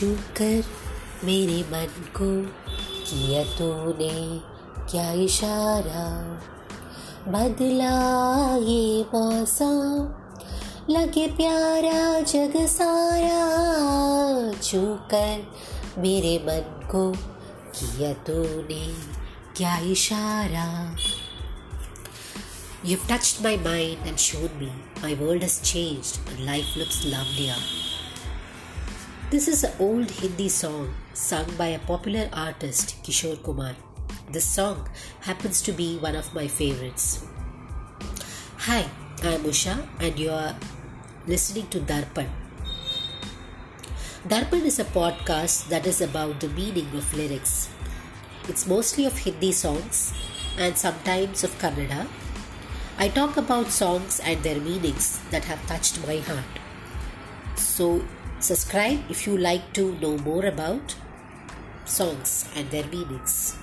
छू कर मेरे मन को किया तूने क्या इशारा बदला ये मौसम लगे प्यारा जग सारा छू कर मेरे मन को किया तूने क्या इशारा You've touched my mind and shown me my world has changed and life looks lovelier. This is an old Hindi song sung by a popular artist, Kishore Kumar. This song happens to be one of my favorites. Hi, I'm Usha and you are listening to Darpan. Darpan is a podcast that is about the meaning of lyrics. It's mostly of Hindi songs and sometimes of Kannada. I talk about songs and their meanings that have touched my heart. So, subscribe if you like to know more about songs and their meanings.